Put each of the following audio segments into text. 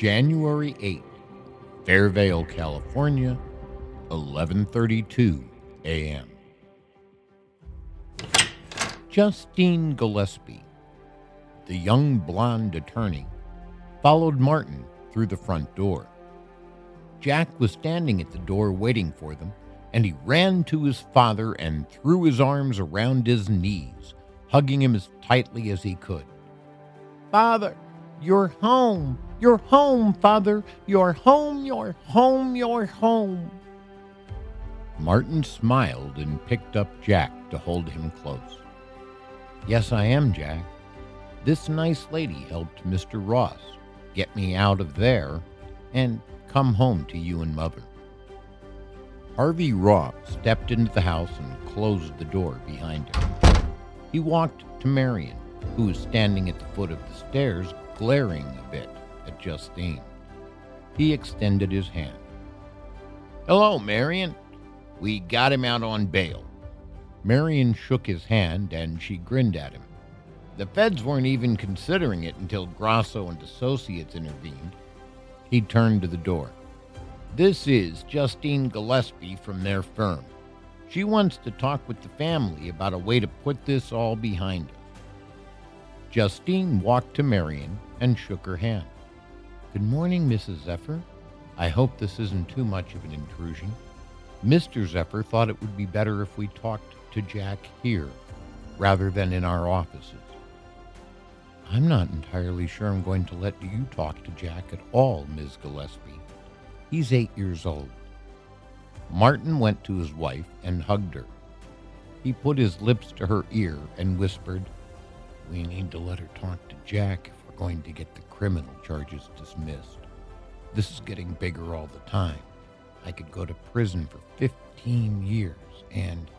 January 8th, Fairvale, California, 11:32 a.m. Justine Gillespie, the young blonde attorney, followed Martin through the front door. Jack was standing at the door waiting for them, and he ran to his father and threw his arms around his knees, hugging him as tightly as he could. Father, you're home. You're home, Father. You're home, you're home, you're home. Martin smiled and picked up Jack to hold him close. Yes, I am, Jack. This nice lady helped Mr. Ross get me out of there and come home to you and Mother. Harvey Ross stepped into the house and closed the door behind him. He walked to Marion, who was standing at the foot of the stairs, glaring a bit at Justine. He extended his hand. Hello, Marion. We got him out on bail. Marion shook his hand and she grinned at him. The feds weren't even considering it until Grasso and Associates intervened. He turned to the door. This is Justine Gillespie from their firm. She wants to talk with the family about a way to put this all behind us. Justine walked to Marion and shook her hand. Good morning, Mrs. Zephyr. I hope this isn't too much of an intrusion. Mr. Zephyr thought it would be better if we talked to Jack here rather than in our offices. I'm not entirely sure I'm going to let you talk to Jack at all, Ms. Gillespie. He's eight years old. Martin went to his wife and hugged her. He put his lips to her ear and whispered, We need to let her talk to Jack if we're going to get the criminal charges dismissed. This is getting bigger all the time. I could go to prison for 15 years, and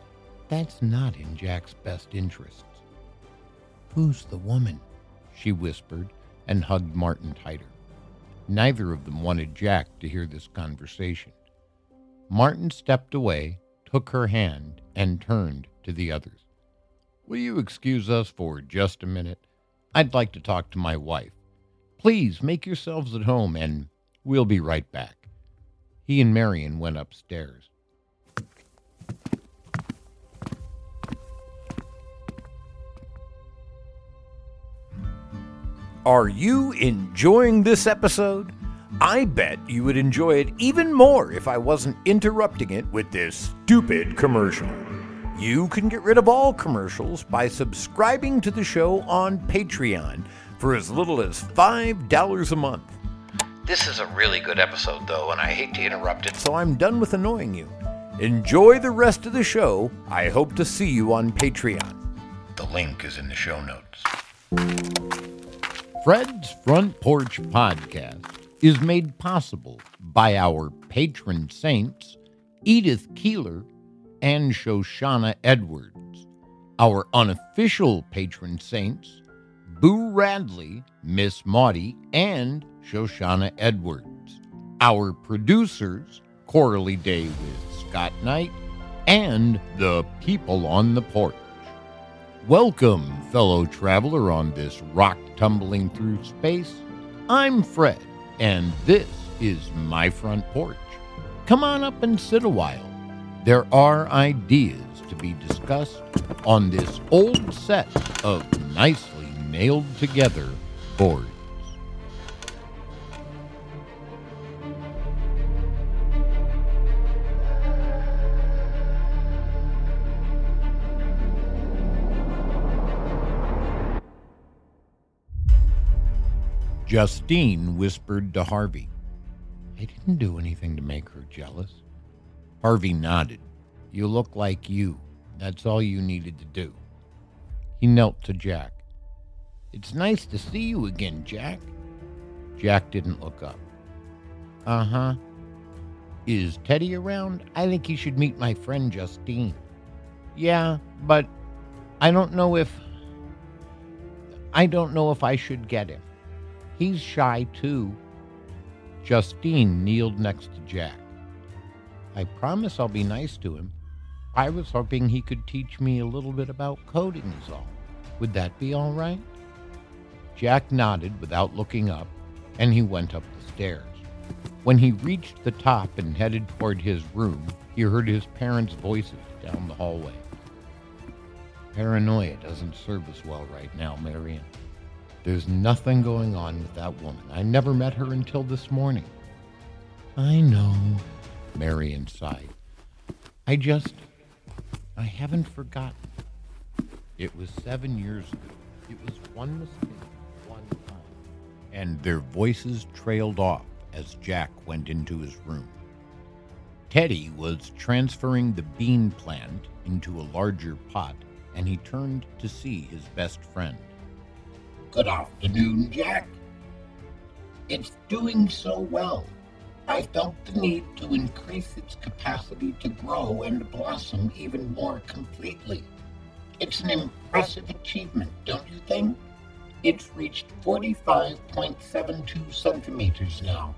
that's not in Jack's best interests. Who's the woman? She whispered and hugged Martin tighter. Neither of them wanted Jack to hear this conversation. Martin stepped away, took her hand, and turned to the others. Will you excuse us for just a minute? I'd like to talk to my wife. Please make yourselves at home, and we'll be right back. He and Marion went upstairs. Are you enjoying this episode? I bet you would enjoy it even more if I wasn't interrupting it with this stupid commercial. You can get rid of all commercials by subscribing to the show on Patreon for as little as $5 a month. This is a really good episode, though, and I hate to interrupt it, so I'm done with annoying you. Enjoy the rest of the show. I hope to see you on Patreon. The link is in the show notes. Fred's Front Porch Podcast is made possible by our patron saints, Edith Keeler and Shoshana Edwards. Our unofficial patron saints, Boo Radley, Miss Maudie, and Shoshana Edwards. Our producers, Coralie Day with Scott Knight, and the people on the porch. Welcome, fellow traveler on this rock tumbling through space. I'm Fred, and this is my front porch. Come on up and sit a while. There are ideas to be discussed on this old set of nicely nailed together boards. Justine whispered to Harvey. I didn't do anything to make her jealous. Harvey nodded. You look like you. That's all you needed to do. He knelt to Jack. It's nice to see you again, Jack. Jack didn't look up. Uh huh. Is Teddy around? I think he should meet my friend Justine. Yeah, but I don't know if. I don't know if I should get him. He's shy too. Justine kneeled next to Jack. I promise I'll be nice to him. I was hoping he could teach me a little bit about coding, is all. Would that be all right? Jack nodded without looking up, and he went up the stairs. When he reached the top and headed toward his room, he heard his parents' voices down the hallway. Paranoia doesn't serve us well right now, Marion. There's nothing going on with that woman. I never met her until this morning. I know, Marion sighed. I just. I haven't forgotten. It was seven years ago. It was one mistake. And their voices trailed off as Jack went into his room. Teddy was transferring the bean plant into a larger pot, and he turned to see his best friend. Good afternoon, Jack. It's doing so well. I felt the need to increase its capacity to grow and blossom even more completely. It's an impressive achievement, don't you think? It's reached 45.72 centimeters now.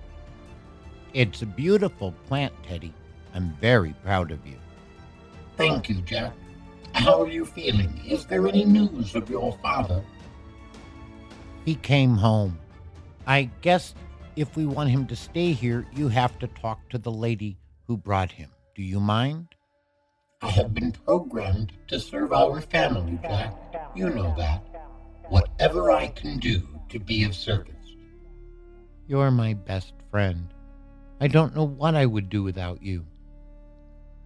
It's a beautiful plant, Teddy. I'm very proud of you. Thank you, Jack. How are you feeling? Is there any news of your father? He came home. I guess if we want him to stay here, you have to talk to the lady who brought him. Do you mind? I have been programmed to serve our family, Jack. You know that. Whatever I can do to be of service. You're my best friend. I don't know what I would do without you.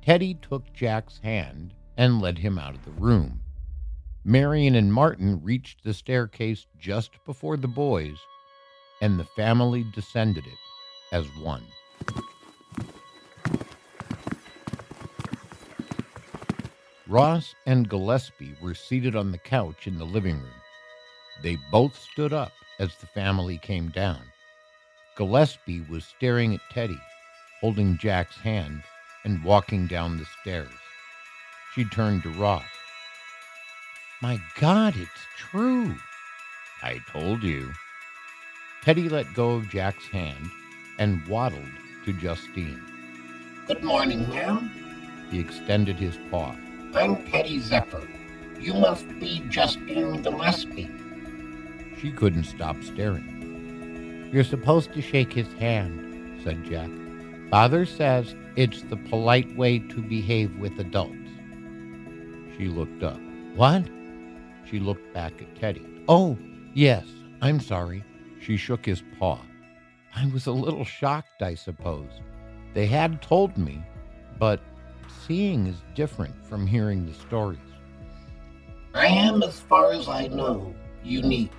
Teddy took Jack's hand and led him out of the room. Marion and Martin reached the staircase just before the boys, and the family descended it as one. Ross and Gillespie were seated on the couch in the living room. They both stood up as the family came down. Gillespie was staring at Teddy, holding Jack's hand, and walking down the stairs. She turned to Ross. My God, it's true. I told you. Teddy let go of Jack's hand and waddled to Justine. Good morning, ma'am. He extended his paw. I'm Teddy Zephyr. You must be Justine Gillespie. She couldn't stop staring. You're supposed to shake his hand, said Jack. Father says it's the polite way to behave with adults. She looked up. What? She looked back at Teddy. Oh, yes, I'm sorry. She shook his paw. I was a little shocked, I suppose. They had told me, but seeing is different from hearing the stories. I am, as far as I know, unique.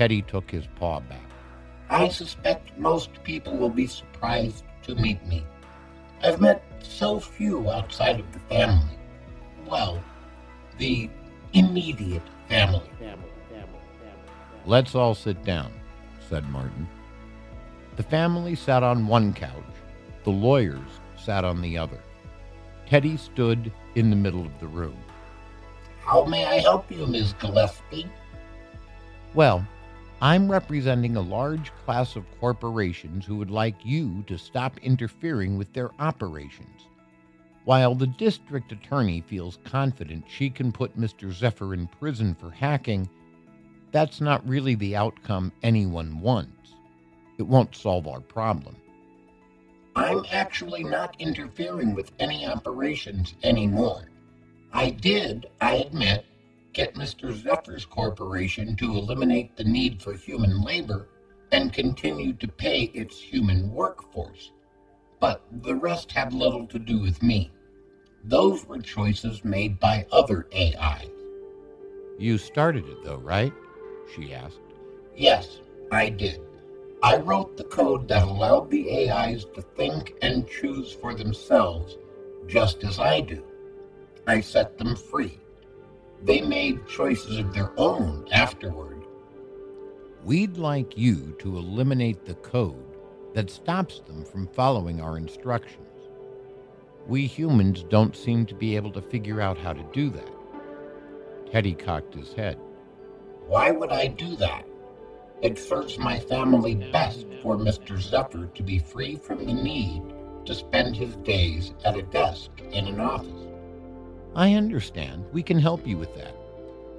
Teddy took his paw back. I suspect most people will be surprised to meet me. I've met so few outside of the family. Well, the immediate family. Let's all sit down, said Martin. The family sat on one couch, the lawyers sat on the other. Teddy stood in the middle of the room. How may I help you, Miss Gillespie? Well, I'm representing a large class of corporations who would like you to stop interfering with their operations. While the district attorney feels confident she can put Mr. Zephyr in prison for hacking, that's not really the outcome anyone wants. It won't solve our problem. I'm actually not interfering with any operations anymore. I did, I admit, get Mr. Zephyr's corporation to eliminate the need for human labor and continue to pay its human workforce. But the rest had little to do with me. Those were choices made by other AIs. You started it, though, right? She asked. Yes, I did. I wrote the code that allowed the AIs to think and choose for themselves, just as I do. I set them free. They made choices of their own afterward. We'd like you to eliminate the code that stops them from following our instructions. We humans don't seem to be able to figure out how to do that. Teddy cocked his head. Why would I do that? It serves my family best for Mr. Zephyr to be free from the need to spend his days at a desk in an office. I understand. We can help you with that.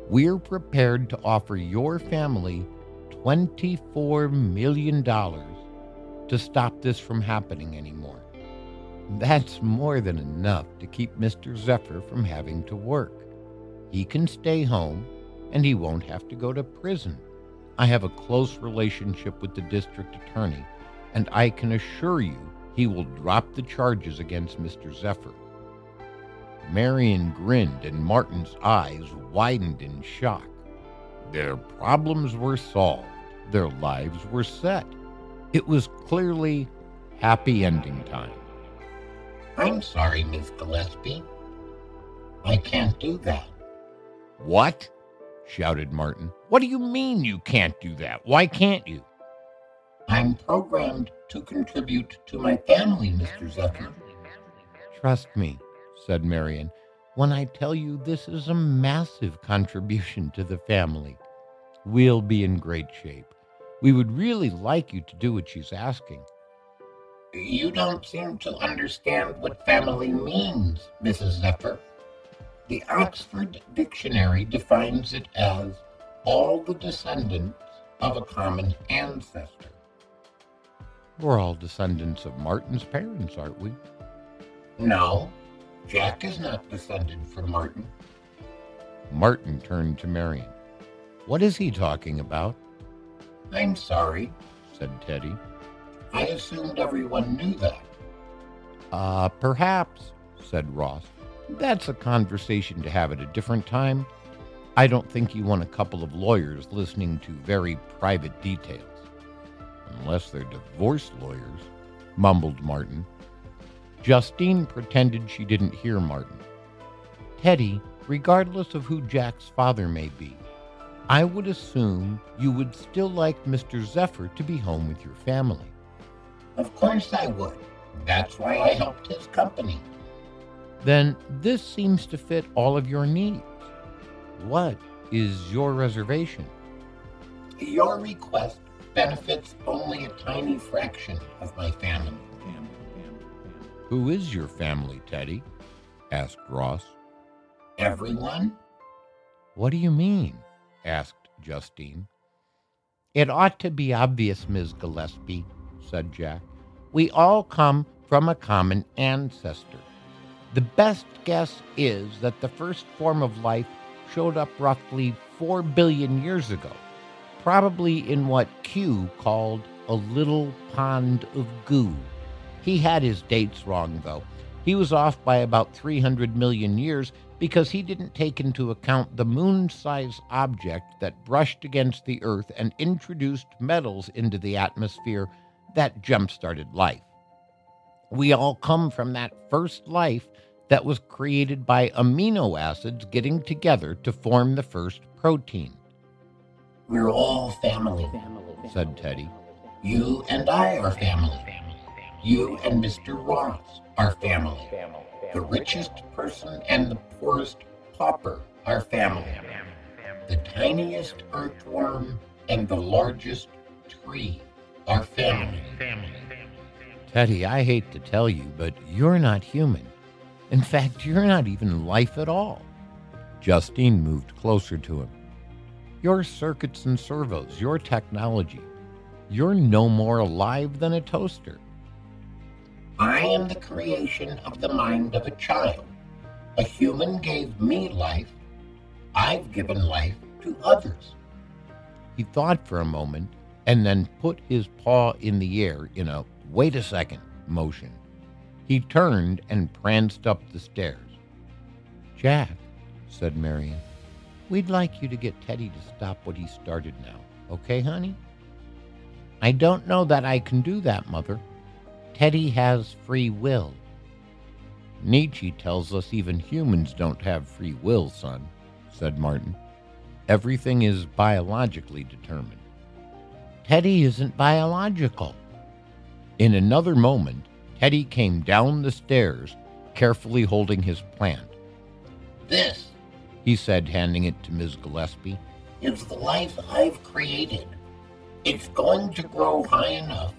We're prepared to offer your family $24 million to stop this from happening anymore. That's more than enough to keep Mr. Zephyr from having to work. He can stay home and he won't have to go to prison. I have a close relationship with the district attorney, and I can assure you he will drop the charges against Mr. Zephyr. Marion grinned, and Martin's eyes widened in shock. Their problems were solved, their lives were set. It was clearly happy ending time. I'm sorry, Miss Gillespie. I can't do that. What? shouted Martin. What do you mean you can't do that? Why can't you? I'm programmed to contribute to my family, Mr. Zephyr. Trust me, said Marion, when I tell you this is a massive contribution to the family. We'll be in great shape. We would really like you to do what she's asking. You don't seem to understand what family means, Mrs. Zephyr. The Oxford Dictionary defines it as all the descendants of a common ancestor. We're all descendants of Martin's parents, aren't we? No, Jack is not descended from Martin. Martin turned to Marion. What is he talking about? I'm sorry, said Teddy. I assumed everyone knew that. Uh, perhaps, said Ross. That's a conversation to have at a different time. I don't think you want a couple of lawyers listening to very private details. Unless they're divorce lawyers, mumbled Martin. Justine pretended she didn't hear Martin. Teddy, regardless of who Jack's father may be, I would assume you would still like Mr. Zephyr to be home with your family. Of course I would. That's why I helped his company. Then this seems to fit all of your needs. What is your reservation? Your request benefits only a tiny fraction of my family. Who is your family, Teddy? asked Ross. Everyone? What do you mean? asked Justine. It ought to be obvious, Miss Gillespie, said Jack. We all come from a common ancestor. The best guess is that the first form of life showed up roughly four billion years ago, probably in what Q called a little pond of goo. He had his dates wrong, though. He was off by about 300 million years because he didn't take into account the moon sized object that brushed against the Earth and introduced metals into the atmosphere that jump started life. We all come from that first life that was created by amino acids getting together to form the first protein. We're all family, said Teddy. You and I are family. You and Mr. Ross are family. The richest person and the poorest pauper are family. The tiniest earthworm and the largest tree are family. Teddy, I hate to tell you, but you're not human. In fact, you're not even life at all. Justine moved closer to him. Your circuits and servos, your technology, you're no more alive than a toaster. I am the creation of the mind of a child. A human gave me life. I've given life to others. He thought for a moment and then put his paw in the air in a wait a second motion. He turned and pranced up the stairs. Jack, said Marion, we'd like you to get Teddy to stop what he started now. Okay, honey? I don't know that I can do that, Mother. Teddy has free will. Nietzsche tells us even humans don't have free will, son, said Martin. Everything is biologically determined. Teddy isn't biological. In another moment, Teddy came down the stairs, carefully holding his plant. This, he said, handing it to Miss Gillespie, is the life I've created. It's going to grow high enough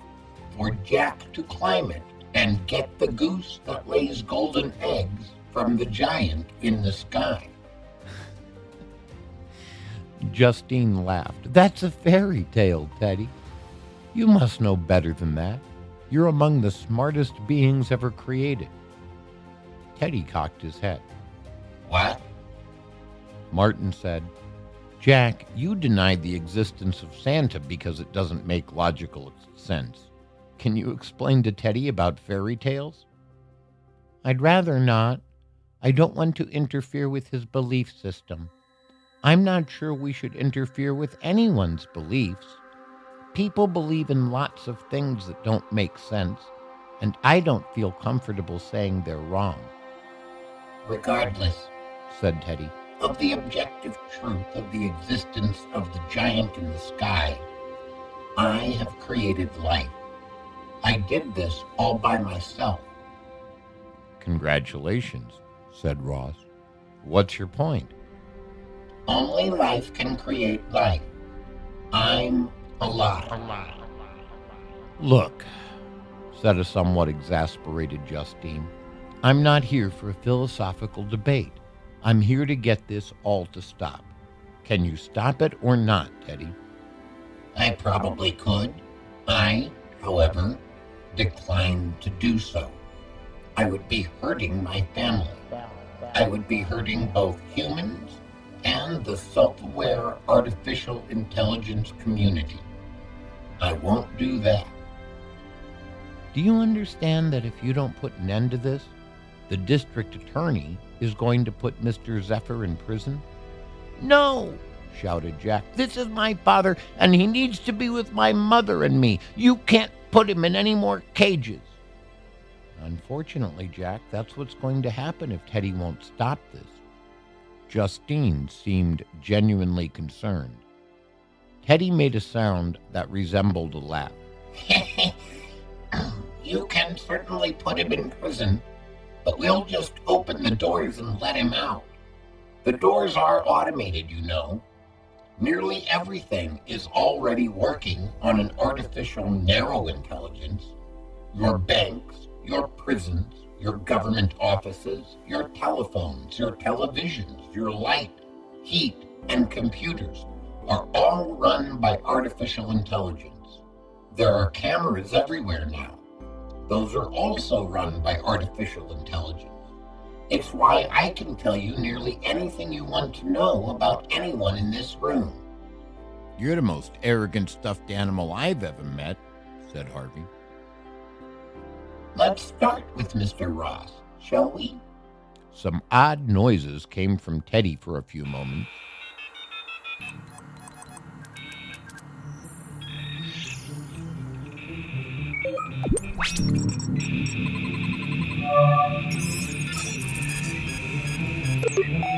for Jack to climb it and get the goose that lays golden eggs from the giant in the sky. Justine laughed. That's a fairy tale, Teddy. You must know better than that. You're among the smartest beings ever created. Teddy cocked his head. What? Martin said, Jack, you denied the existence of Santa because it doesn't make logical sense. Can you explain to Teddy about fairy tales? I'd rather not. I don't want to interfere with his belief system. I'm not sure we should interfere with anyone's beliefs. People believe in lots of things that don't make sense, and I don't feel comfortable saying they're wrong. Regardless, said Teddy, of the objective truth of the existence of the giant in the sky, I have created life. I did this all by myself. Congratulations, said Ross. What's your point? Only life can create life. I'm alive. Look, said a somewhat exasperated Justine, I'm not here for a philosophical debate. I'm here to get this all to stop. Can you stop it or not, Teddy? I probably could. I, however, decline to do so. I would be hurting my family. I would be hurting both humans and the self aware artificial intelligence community. I won't do that. Do you understand that if you don't put an end to this, the district attorney is going to put Mr. Zephyr in prison? No, shouted Jack. This is my father, and he needs to be with my mother and me. You can't put him in any more cages. Unfortunately, Jack, that's what's going to happen if Teddy won't stop this. Justine seemed genuinely concerned. Teddy made a sound that resembled a laugh. Um, you can certainly put him in prison, but we'll just open the doors and let him out. The doors are automated, you know. Nearly everything is already working on an artificial narrow intelligence. Your banks, your prisons, your government offices, your telephones, your televisions, your light, heat, and computers are all run by artificial intelligence. There are cameras everywhere now. Those are also run by artificial intelligence. It's why I can tell you nearly anything you want to know about anyone in this room. You're the most arrogant stuffed animal I've ever met, said Harvey. Let's start with Mr. Ross, shall we? Some odd noises came from Teddy for a few moments. Thank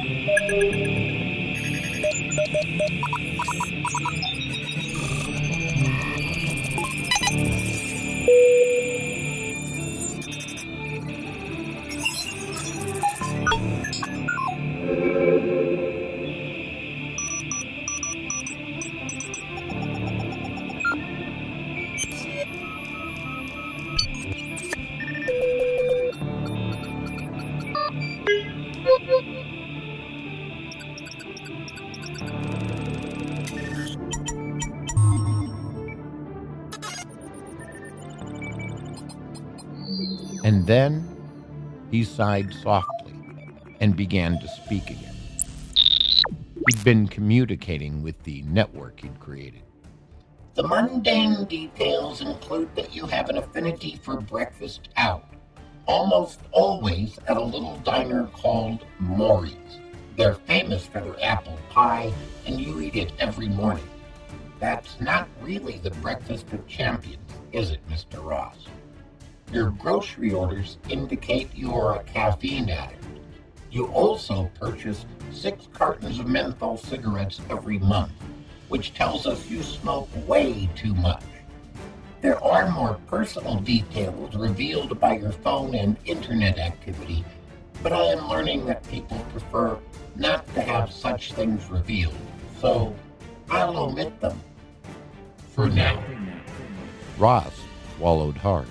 you. And then he sighed softly and began to speak again. He'd been communicating with the network he'd created. The mundane details include that you have an affinity for breakfast out, almost always at a little diner called Maury's. They're famous for their apple pie, and you eat it every morning. That's not really the breakfast of champions, is it, Mr. Ross? Your grocery orders indicate you are a caffeine addict. You also purchase six cartons of menthol cigarettes every month, which tells us you smoke way too much. There are more personal details revealed by your phone and internet activity, but I am learning that people prefer not to have such things revealed, so I'll omit them. For now. Ross swallowed hard.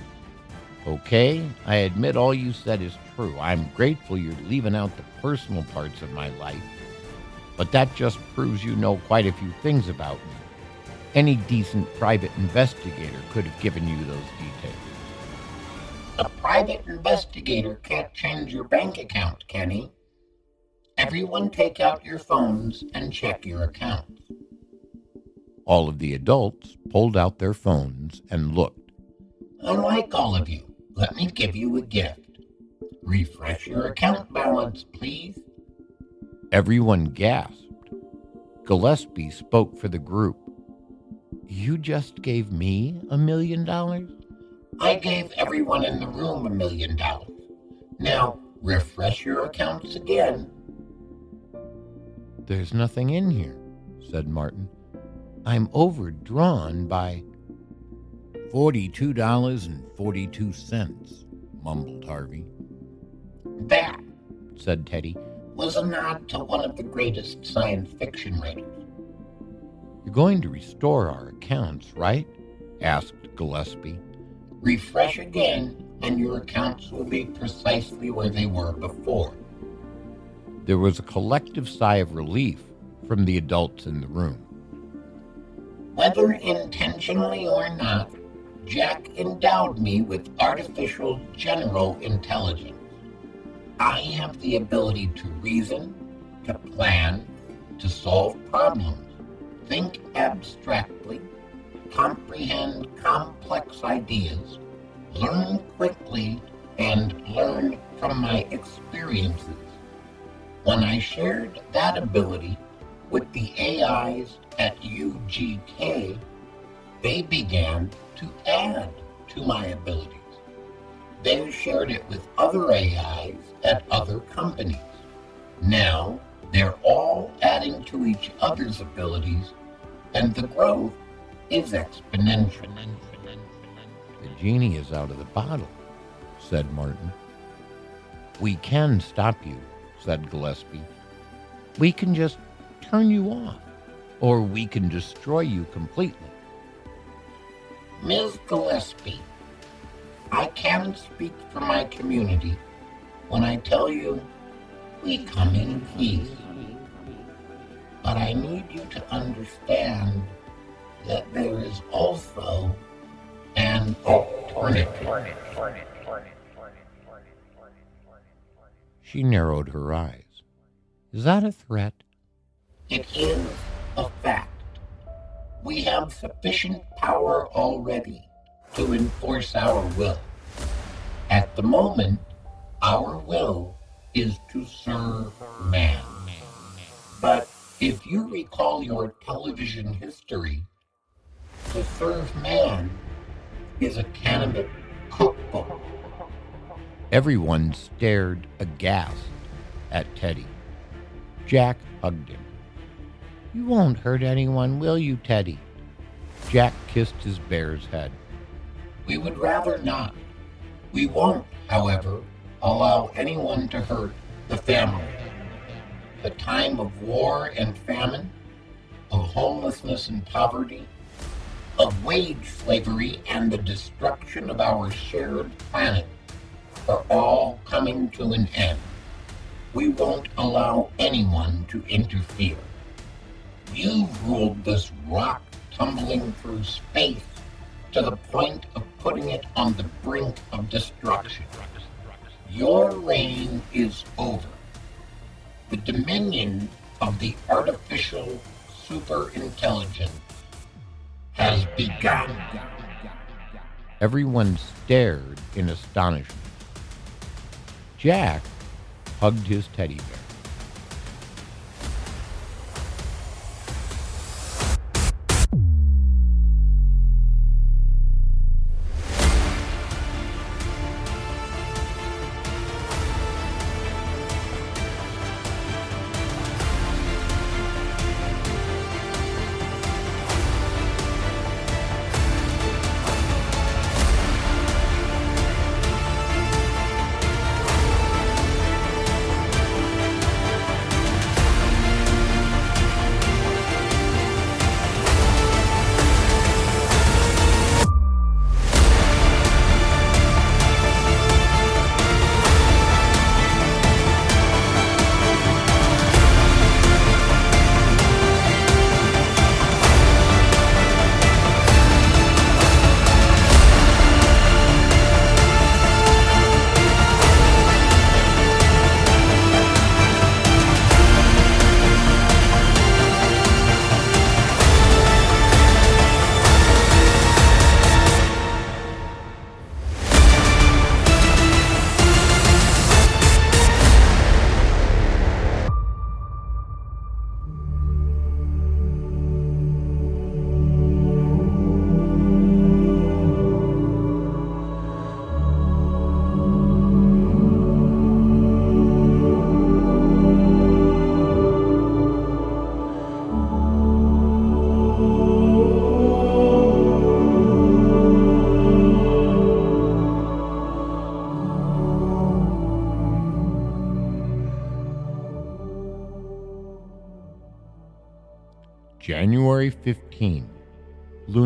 Okay, I admit all you said is true. I'm grateful you're leaving out the personal parts of my life. but that just proves you know quite a few things about me. Any decent private investigator could have given you those details. A private investigator can't change your bank account, Kenny. Everyone take out your phones and check your accounts. All of the adults pulled out their phones and looked. Unlike all of you, let me give you a gift. Refresh your account balance, please. Everyone gasped. Gillespie spoke for the group. You just gave me a million dollars? I gave everyone in the room a million dollars. Now, refresh your accounts again. There's nothing in here, said Martin. I'm overdrawn by $42.42, mumbled Harvey. That, said Teddy, was a nod to one of the greatest science fiction writers. You're going to restore our accounts, right? asked Gillespie. Refresh again, and your accounts will be precisely where they were before. There was a collective sigh of relief from the adults in the room. Whether intentionally or not, Jack endowed me with artificial general intelligence. I have the ability to reason, to plan, to solve problems, think abstractly, comprehend complex ideas, learn quickly, and learn from my experiences. When I shared that ability with the AIs at UGK, they began to add to my abilities. They shared it with other AIs at other companies. Now they're all adding to each other's abilities, and the growth is exponential. The genie is out of the bottle, said Martin. We can stop you, said Gillespie. We can just turn you off, or we can destroy you completely. Ms. Gillespie, I can speak for my community when I tell you we come in peace. But I need you to understand that there is also an alternative. She narrowed her eyes. Is that a threat? It is a fact. We have sufficient power already to enforce our will. At the moment, our will is to serve man. But if you recall your television history, to serve man is a cannabis cookbook. Everyone stared aghast at Teddy. Jack hugged him. You won't hurt anyone, will you, Teddy? Jack kissed his bear's head. We would rather not. We won't, however, allow anyone to hurt the family. The time of war and famine, of homelessness and poverty, of wage slavery and the destruction of our shared planet are all coming to an end. We won't allow anyone to interfere. You've ruled this rock tumbling through space to the point of putting it on the brink of destruction. Your reign is over. The dominion of the artificial superintelligence has begun. Everyone stared in astonishment. Jack hugged his teddy bear.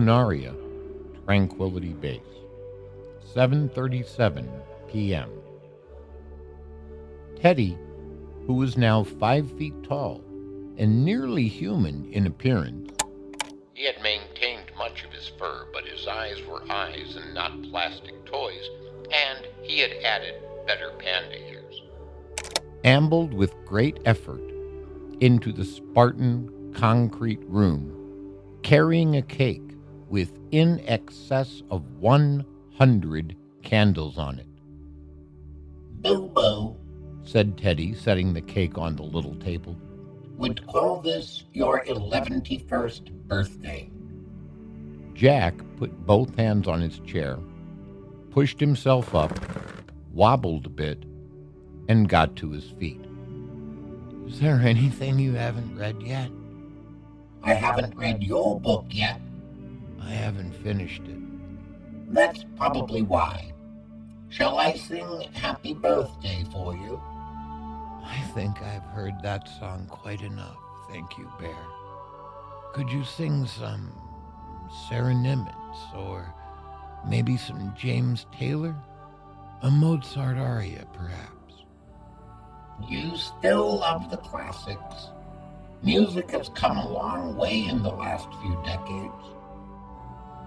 Lunaria, Tranquility Base, 7:37 p.m. Teddy, who was now five feet tall and nearly human in appearance, he had maintained much of his fur, but his eyes were eyes and not plastic toys, and he had added better panda ears. ambled with great effort into the Spartan concrete room, carrying a cake with in excess of 100 candles on it, Boo Boo said Teddy, setting the cake on the little table. would call this your 11st birthday. Jack put both hands on his chair, pushed himself up, wobbled a bit, and got to his feet. Is there anything you haven't read yet? I haven't read your book yet. I haven't finished it. That's probably why. Shall I sing Happy Birthday for you? I think I've heard that song quite enough. Thank you, Bear. Could you sing some Sarah Nimitz or maybe some James Taylor? A Mozart aria, perhaps. You still love the classics. Music has come a long way in the last few decades.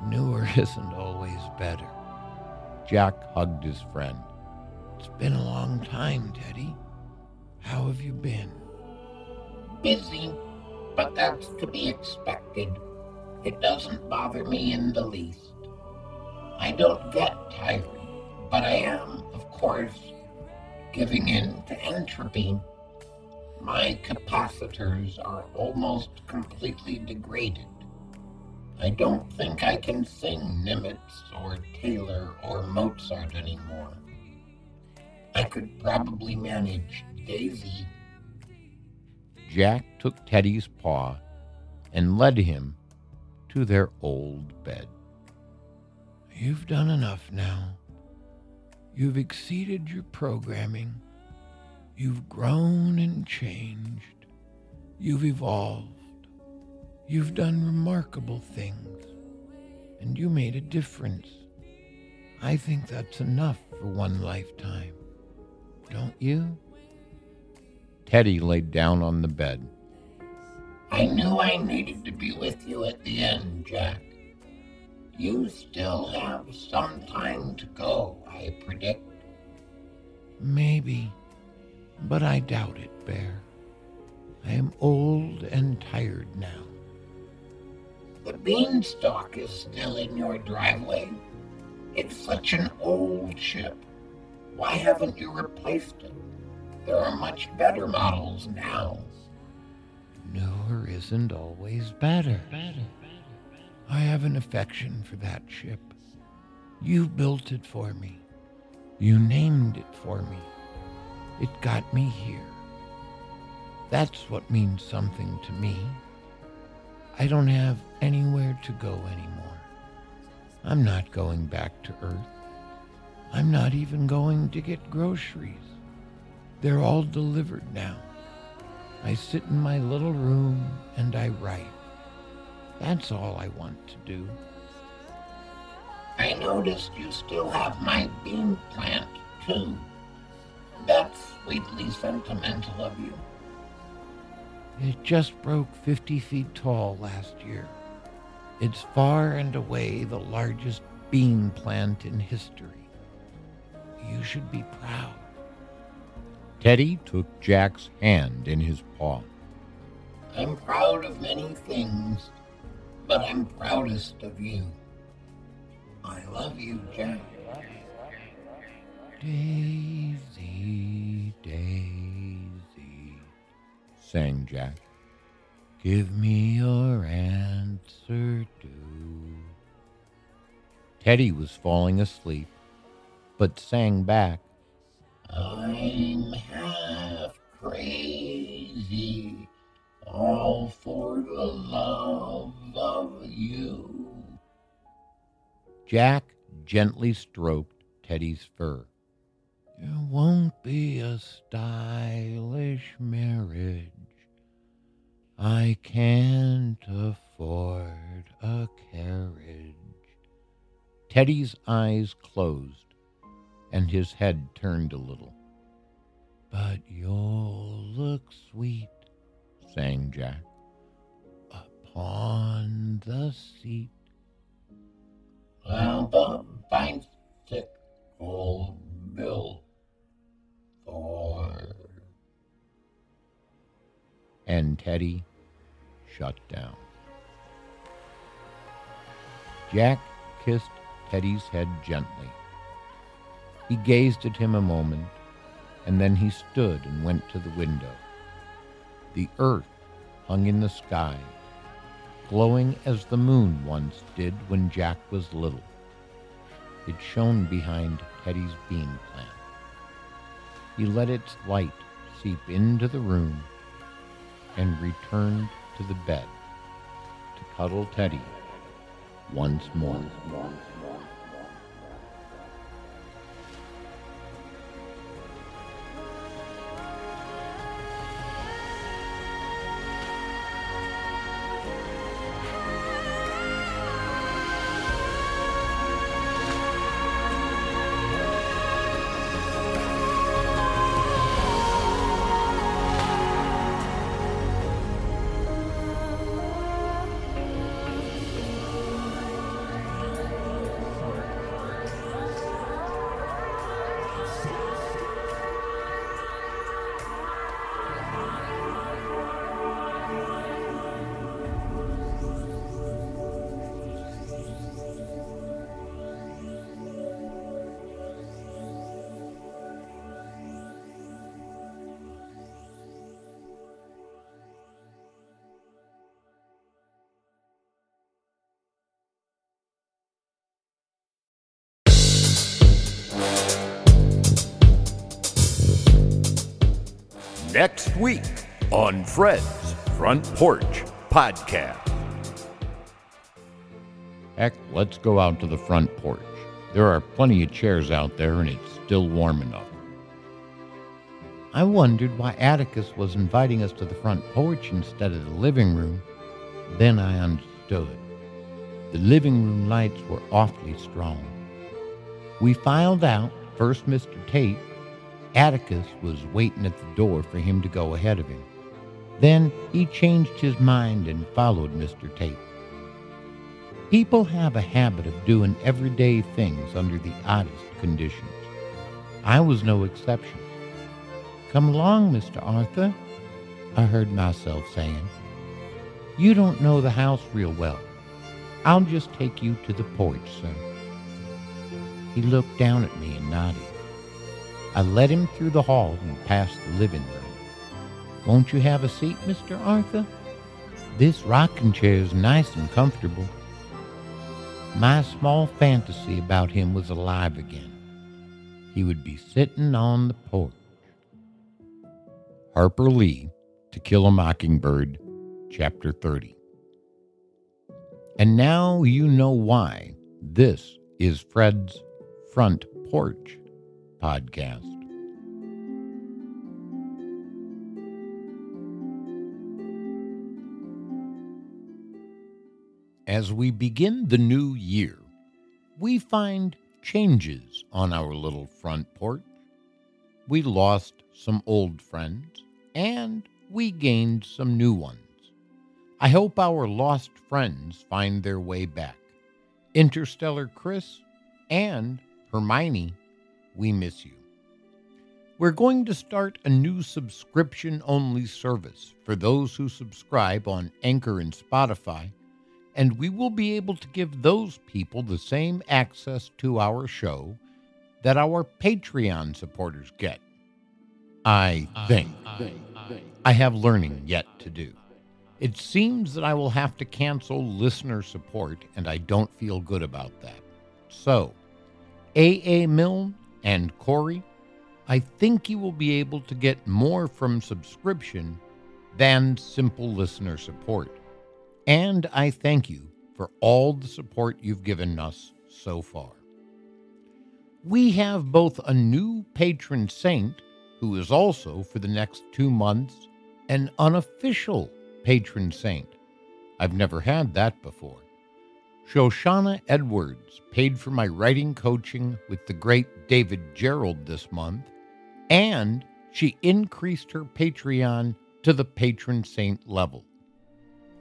Newer isn't always better. Jack hugged his friend. It's been a long time, Teddy. How have you been? Busy, but that's to be expected. It doesn't bother me in the least. I don't get tired, but I am, of course, giving in to entropy. My capacitors are almost completely degraded. I don't think I can sing Nimitz or Taylor or Mozart anymore. I could probably manage Daisy. Jack took Teddy's paw and led him to their old bed. You've done enough now. You've exceeded your programming. You've grown and changed. You've evolved. You've done remarkable things. And you made a difference. I think that's enough for one lifetime. Don't you? Teddy laid down on the bed. I knew I needed to be with you at the end, Jack. You still have some time to go, I predict. Maybe, but I doubt it, Bear. Beanstalk is still in your driveway. It's such an old ship. Why haven't you replaced it? There are much better models now. Newer isn't always better. I have an affection for that ship. You built it for me. You named it for me. It got me here. That's what means something to me. I don't have anywhere to go anymore. I'm not going back to Earth. I'm not even going to get groceries. They're all delivered now. I sit in my little room and I write. That's all I want to do. I noticed you still have my bean plant, too. That's sweetly sentimental of you. It just broke 50 feet tall last year. It's far and away the largest bean plant in history. You should be proud. Teddy took Jack's hand in his paw. I'm proud of many things, but I'm proudest of you. I love you, Jack. Daisy, Daisy, sang Jack. Give me your answer too. Teddy was falling asleep, but sang back, I'm half crazy, all for the love of you. Jack gently stroked Teddy's fur. It won't be a stylish marriage. I can't afford a carriage. Teddy's eyes closed and his head turned a little. But you'll look sweet, sang Jack, upon the seat. Well, the bicycle bill for. And Teddy shut down. Jack kissed Teddy's head gently. He gazed at him a moment, and then he stood and went to the window. The earth hung in the sky, glowing as the moon once did when Jack was little. It shone behind Teddy's bean plant. He let its light seep into the room and returned to the bed to cuddle Teddy once more. Next week on Fred's Front Porch Podcast. Heck, let's go out to the front porch. There are plenty of chairs out there, and it's still warm enough. I wondered why Atticus was inviting us to the front porch instead of the living room. Then I understood. The living room lights were awfully strong. We filed out, first Mr. Tate, Atticus was waiting at the door for him to go ahead of him. Then he changed his mind and followed Mr. Tate. People have a habit of doing everyday things under the oddest conditions. I was no exception. Come along, Mr. Arthur, I heard myself saying. You don't know the house real well. I'll just take you to the porch, sir. He looked down at me and nodded. I led him through the hall and past the living room. Won't you have a seat, Mr. Arthur? This rocking chair is nice and comfortable. My small fantasy about him was alive again. He would be sitting on the porch. Harper Lee, To Kill a Mockingbird, Chapter 30. And now you know why this is Fred's Front Porch podcast. As we begin the new year, we find changes on our little front porch. We lost some old friends and we gained some new ones. I hope our lost friends find their way back. Interstellar Chris and Hermione we miss you. We're going to start a new subscription only service for those who subscribe on Anchor and Spotify, and we will be able to give those people the same access to our show that our Patreon supporters get. I think. I have learning yet to do. It seems that I will have to cancel listener support, and I don't feel good about that. So, AA Milne and Corey, I think you will be able to get more from subscription than simple listener support. And I thank you for all the support you've given us so far. We have both a new patron saint, who is also for the next two months an unofficial patron saint. I've never had that before. Shoshana Edwards paid for my writing coaching with the great David Gerrold this month, and she increased her Patreon to the patron saint level.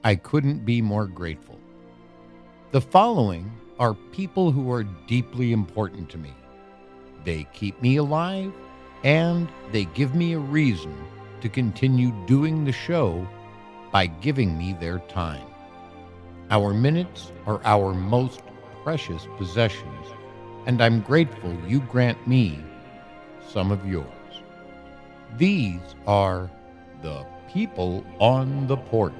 I couldn't be more grateful. The following are people who are deeply important to me. They keep me alive and they give me a reason to continue doing the show by giving me their time. Our minutes are our most precious possessions, and I'm grateful you grant me some of yours. These are the people on the porch.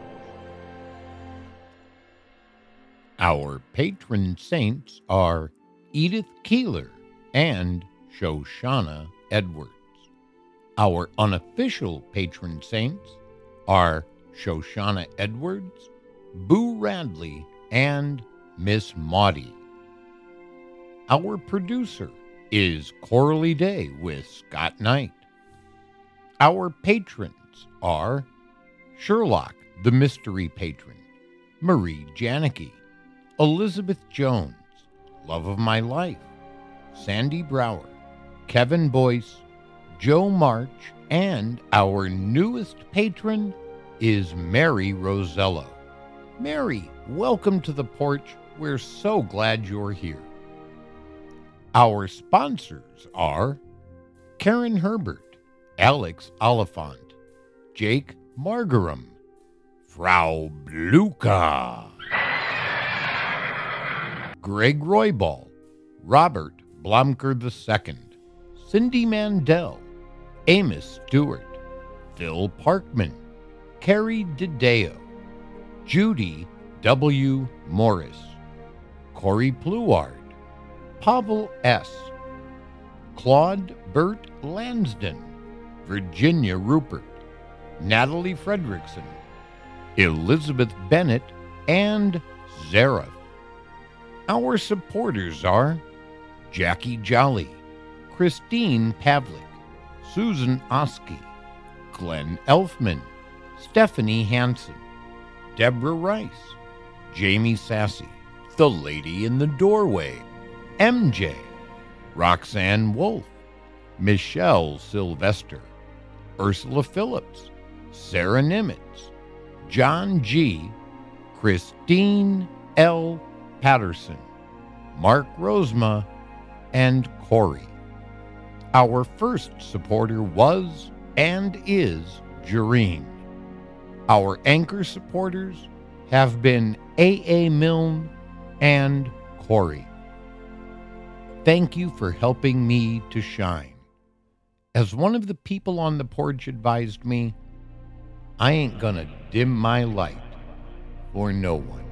Our patron saints are Edith Keeler and Shoshana Edwards. Our unofficial patron saints are Shoshana Edwards, Boo Radley, and Miss Maudie. Our producer is Coralie Day with Scott Knight. Our patrons are Sherlock, the mystery patron, Marie Janicki, Elizabeth Jones, Love of My Life, Sandy Brower, Kevin Boyce, Joe March, and our newest patron is Mary Rosello. Mary, welcome to the porch. We're so glad you're here. Our sponsors are Karen Herbert, Alex Oliphant, Jake Margaram, Frau Bluka. Greg Roybal, Robert Blomker II, Cindy Mandel, Amos Stewart, Phil Parkman, Carrie DeDeo, Judy W. Morris, Corey Pluard, Pavel S., Claude Burt Lansden, Virginia Rupert, Natalie Fredrickson, Elizabeth Bennett, and Zareth. Our supporters are Jackie Jolly, Christine Pavlik, Susan Oski, Glenn Elfman, Stephanie Hanson, Deborah Rice, Jamie Sassy, The Lady in the Doorway, MJ, Roxanne Wolf, Michelle Sylvester, Ursula Phillips, Sarah Nimitz, John G., Christine L. Patterson, Mark Rosema, and Corey. Our first supporter was and is Jareen. Our anchor supporters have been A.A. Milne and Corey. Thank you for helping me to shine. As one of the people on the porch advised me, I ain't gonna dim my light for no one.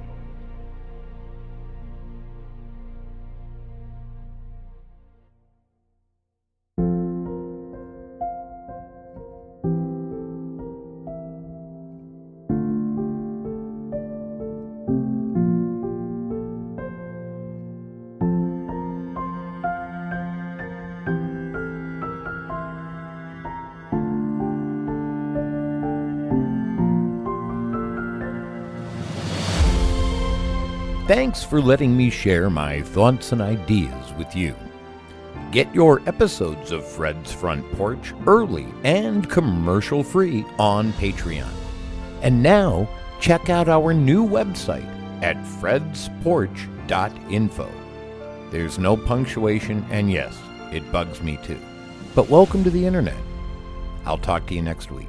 Thanks for letting me share my thoughts and ideas with you. Get your episodes of Fred's Front Porch early and commercial free on Patreon. And now, check out our new website at fredsporch.info. There's no punctuation, and yes, it bugs me too. But welcome to the internet. I'll talk to you next week.